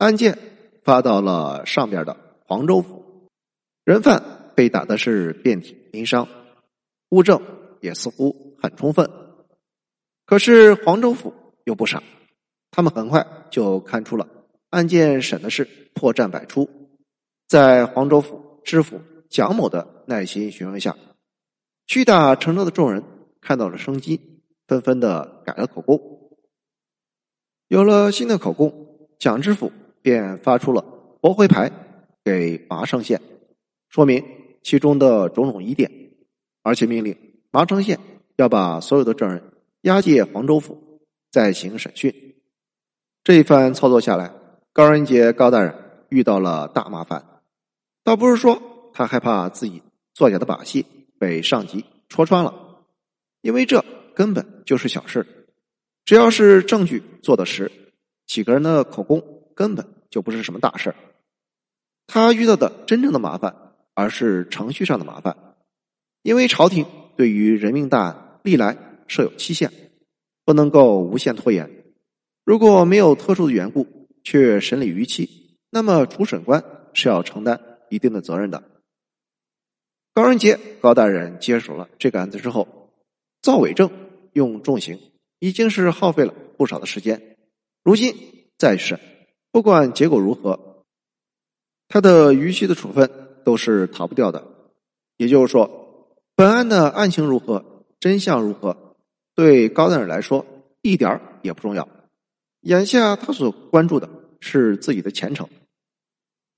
案件发到了上边的黄州府，人犯被打的是遍体鳞伤，物证也似乎很充分。可是黄州府又不傻，他们很快就看出了案件审的是破绽百出。在黄州府知府蒋某的耐心询问下，屈打成招的众人看到了生机，纷纷的改了口供。有了新的口供，蒋知府便发出了驳回牌给麻城县，说明其中的种种疑点，而且命令麻城县要把所有的证人押解黄州府再行审讯。这一番操作下来，高仁杰高大人遇到了大麻烦。倒不是说他害怕自己作假的把戏被上级戳穿了，因为这根本就是小事。只要是证据做的实，几个人的口供根本就不是什么大事他遇到的真正的麻烦，而是程序上的麻烦。因为朝廷对于人命大案历来设有期限，不能够无限拖延。如果没有特殊的缘故却审理逾期，那么主审官是要承担一定的责任的。高仁杰高大人接手了这个案子之后，造伪证用重刑。已经是耗费了不少的时间，如今再审，不管结果如何，他的逾期的处分都是逃不掉的。也就是说，本案的案情如何，真相如何，对高大人来说一点也不重要。眼下他所关注的是自己的前程。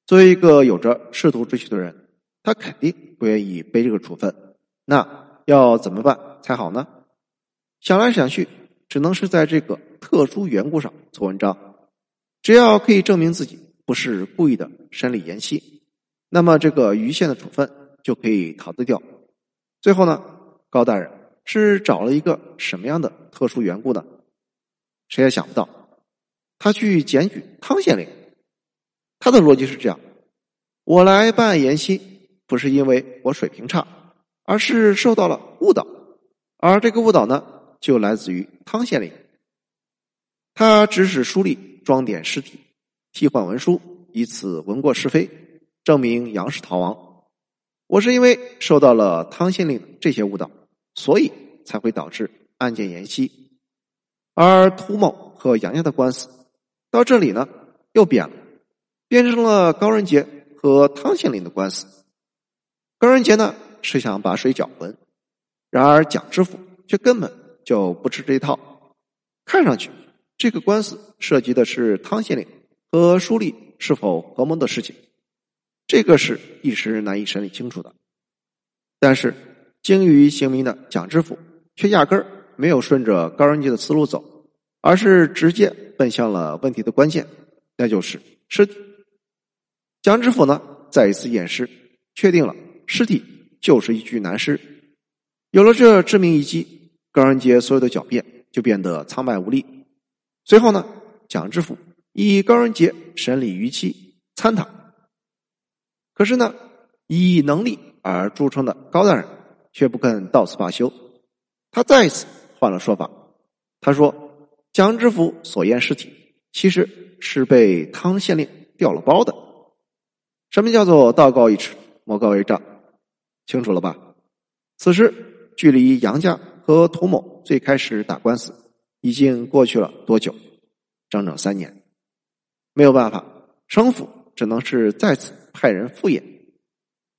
作为一个有着仕途之躯的人，他肯定不愿意背这个处分。那要怎么办才好呢？想来想去。只能是在这个特殊缘故上做文章，只要可以证明自己不是故意的审理延期，那么这个余县的处分就可以逃得掉。最后呢，高大人是找了一个什么样的特殊缘故呢？谁也想不到，他去检举汤县令。他的逻辑是这样：我来办案延期，不是因为我水平差，而是受到了误导，而这个误导呢？就来自于汤县令，他指使书吏装点尸体、替换文书，以此文过是非，证明杨氏逃亡。我是因为受到了汤县令这些误导，所以才会导致案件延期。而涂某和杨家的官司到这里呢，又变了，变成了高仁杰和汤县令的官司。高仁杰呢是想把水搅浑，然而蒋知府却根本。就不吃这套。看上去，这个官司涉及的是汤县令和书吏是否合谋的事情，这个是一时难以审理清楚的。但是，精于刑名的蒋知府却压根儿没有顺着高仁杰的思路走，而是直接奔向了问题的关键，那就是尸体。蒋知府呢，再一次验尸，确定了尸体就是一具男尸。有了这致命一击。高仁杰所有的狡辩就变得苍白无力。随后呢，蒋知府以高仁杰审理逾期参他。可是呢，以能力而著称的高大人却不肯到此罢休。他再次换了说法。他说：“蒋知府所验尸体其实是被汤县令调了包的。什么叫做道高一尺，魔高一丈？清楚了吧？此时距离杨家。”和涂某最开始打官司，已经过去了多久？整整三年。没有办法，省府只能是再次派人复验。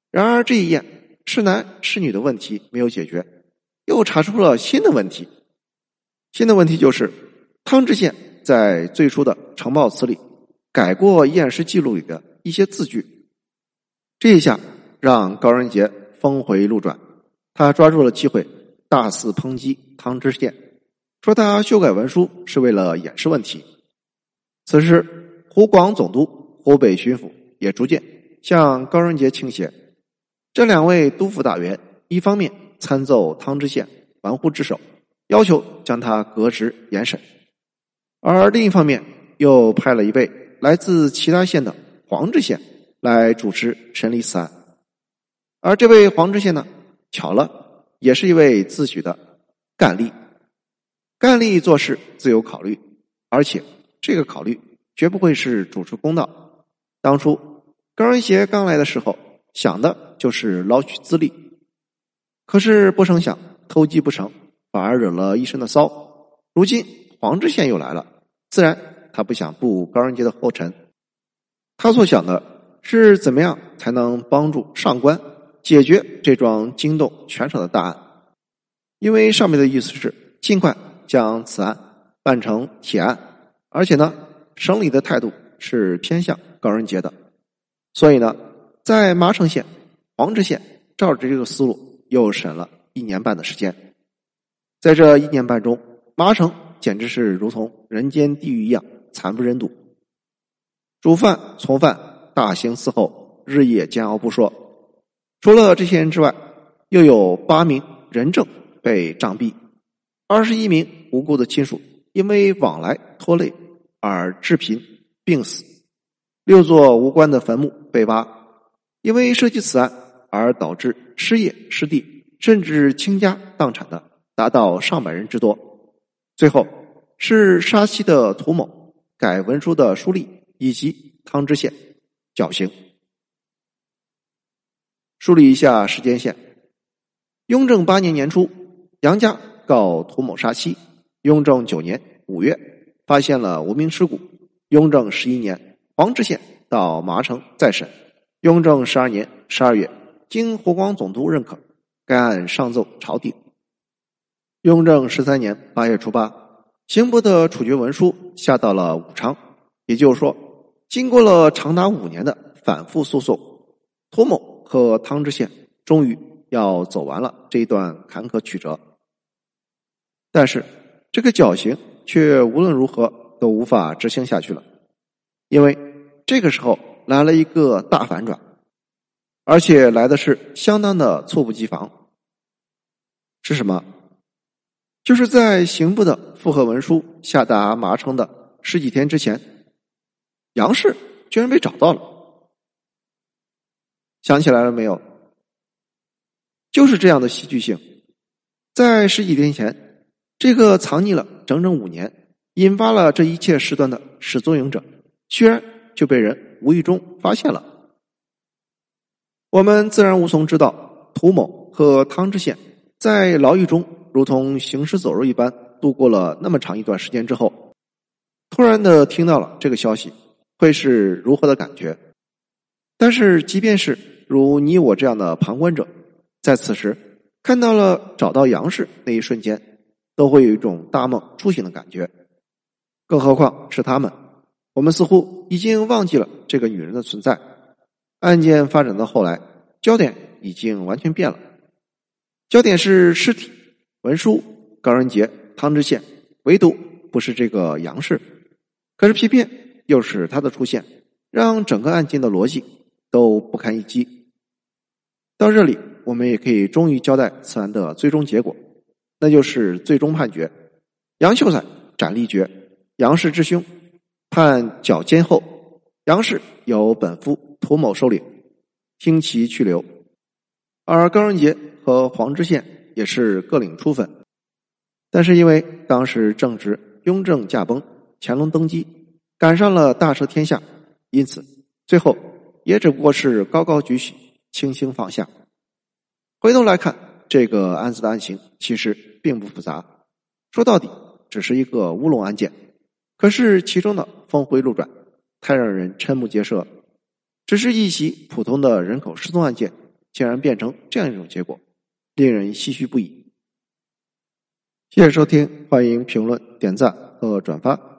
然而这一验，是男是女的问题没有解决，又查出了新的问题。新的问题就是，汤知县在最初的呈报词里改过验尸记录里的一些字句。这一下让高仁杰峰回路转，他抓住了机会。大肆抨击汤知县，说他修改文书是为了掩饰问题。此时，湖广总督、湖北巡抚也逐渐向高仁杰倾斜。这两位督抚大员，一方面参奏汤知县玩忽职守，要求将他革职严审；而另一方面又派了一位来自其他县的黄知县来主持审理此案。而这位黄知县呢，巧了。也是一位自诩的干吏，干吏做事自有考虑，而且这个考虑绝不会是主持公道。当初高仁杰刚来的时候，想的就是捞取资历，可是不成想偷鸡不成，反而惹了一身的骚。如今黄知县又来了，自然他不想步高仁杰的后尘。他所想的是怎么样才能帮助上官解决这桩惊动全省的大案，因为上面的意思是尽快将此案办成铁案，而且呢，省里的态度是偏向高仁杰的，所以呢，在麻城县、黄志县照着这个思路又审了一年半的时间，在这一年半中，麻城简直是如同人间地狱一样惨不忍睹。主犯、从犯大刑伺候，日夜煎熬不说。除了这些人之外，又有八名人证被杖毙，二十一名无辜的亲属因为往来拖累而致贫病死，六座无关的坟墓被挖，因为涉及此案而导致失业失地甚至倾家荡产的达到上百人之多。最后是杀妻的涂某改文书的书吏。以及汤知县绞刑。梳理一下时间线：雍正八年年初，杨家告涂某杀妻；雍正九年五月，发现了无名尸骨；雍正十一年，黄知县到麻城再审；雍正十二年十二月，经湖广总督认可，该案上奏朝廷。雍正十三年八月初八，刑部的处决文书下到了武昌，也就是说。经过了长达五年的反复诉讼，涂某和汤知县终于要走完了这一段坎坷曲折。但是，这个绞刑却无论如何都无法执行下去了，因为这个时候来了一个大反转，而且来的是相当的猝不及防。是什么？就是在刑部的复核文书下达麻城的十几天之前。杨氏居然被找到了，想起来了没有？就是这样的戏剧性，在十几天前，这个藏匿了整整五年、引发了这一切事端的始作俑者，居然就被人无意中发现了。我们自然无从知道，涂某和汤知县在牢狱中如同行尸走肉一般度过了那么长一段时间之后，突然的听到了这个消息。会是如何的感觉？但是，即便是如你我这样的旁观者，在此时看到了找到杨氏那一瞬间，都会有一种大梦初醒的感觉。更何况是他们，我们似乎已经忘记了这个女人的存在。案件发展到后来，焦点已经完全变了，焦点是尸体、文书、高仁杰、汤知县，唯独不是这个杨氏。可是偏偏。又是他的出现，让整个案件的逻辑都不堪一击。到这里，我们也可以终于交代此案的最终结果，那就是最终判决：杨秀才斩立决，杨氏之兄判绞监后，杨氏由本夫涂某收领，听其去留。而高仁杰和黄知县也是各领处分，但是因为当时正值雍正驾崩，乾隆登基。赶上了大赦天下，因此最后也只不过是高高举起，轻轻放下。回头来看，这个案子的案情其实并不复杂，说到底只是一个乌龙案件。可是其中的峰回路转，太让人瞠目结舌。只是一起普通的人口失踪案件，竟然变成这样一种结果，令人唏嘘不已。谢谢收听，欢迎评论、点赞和转发。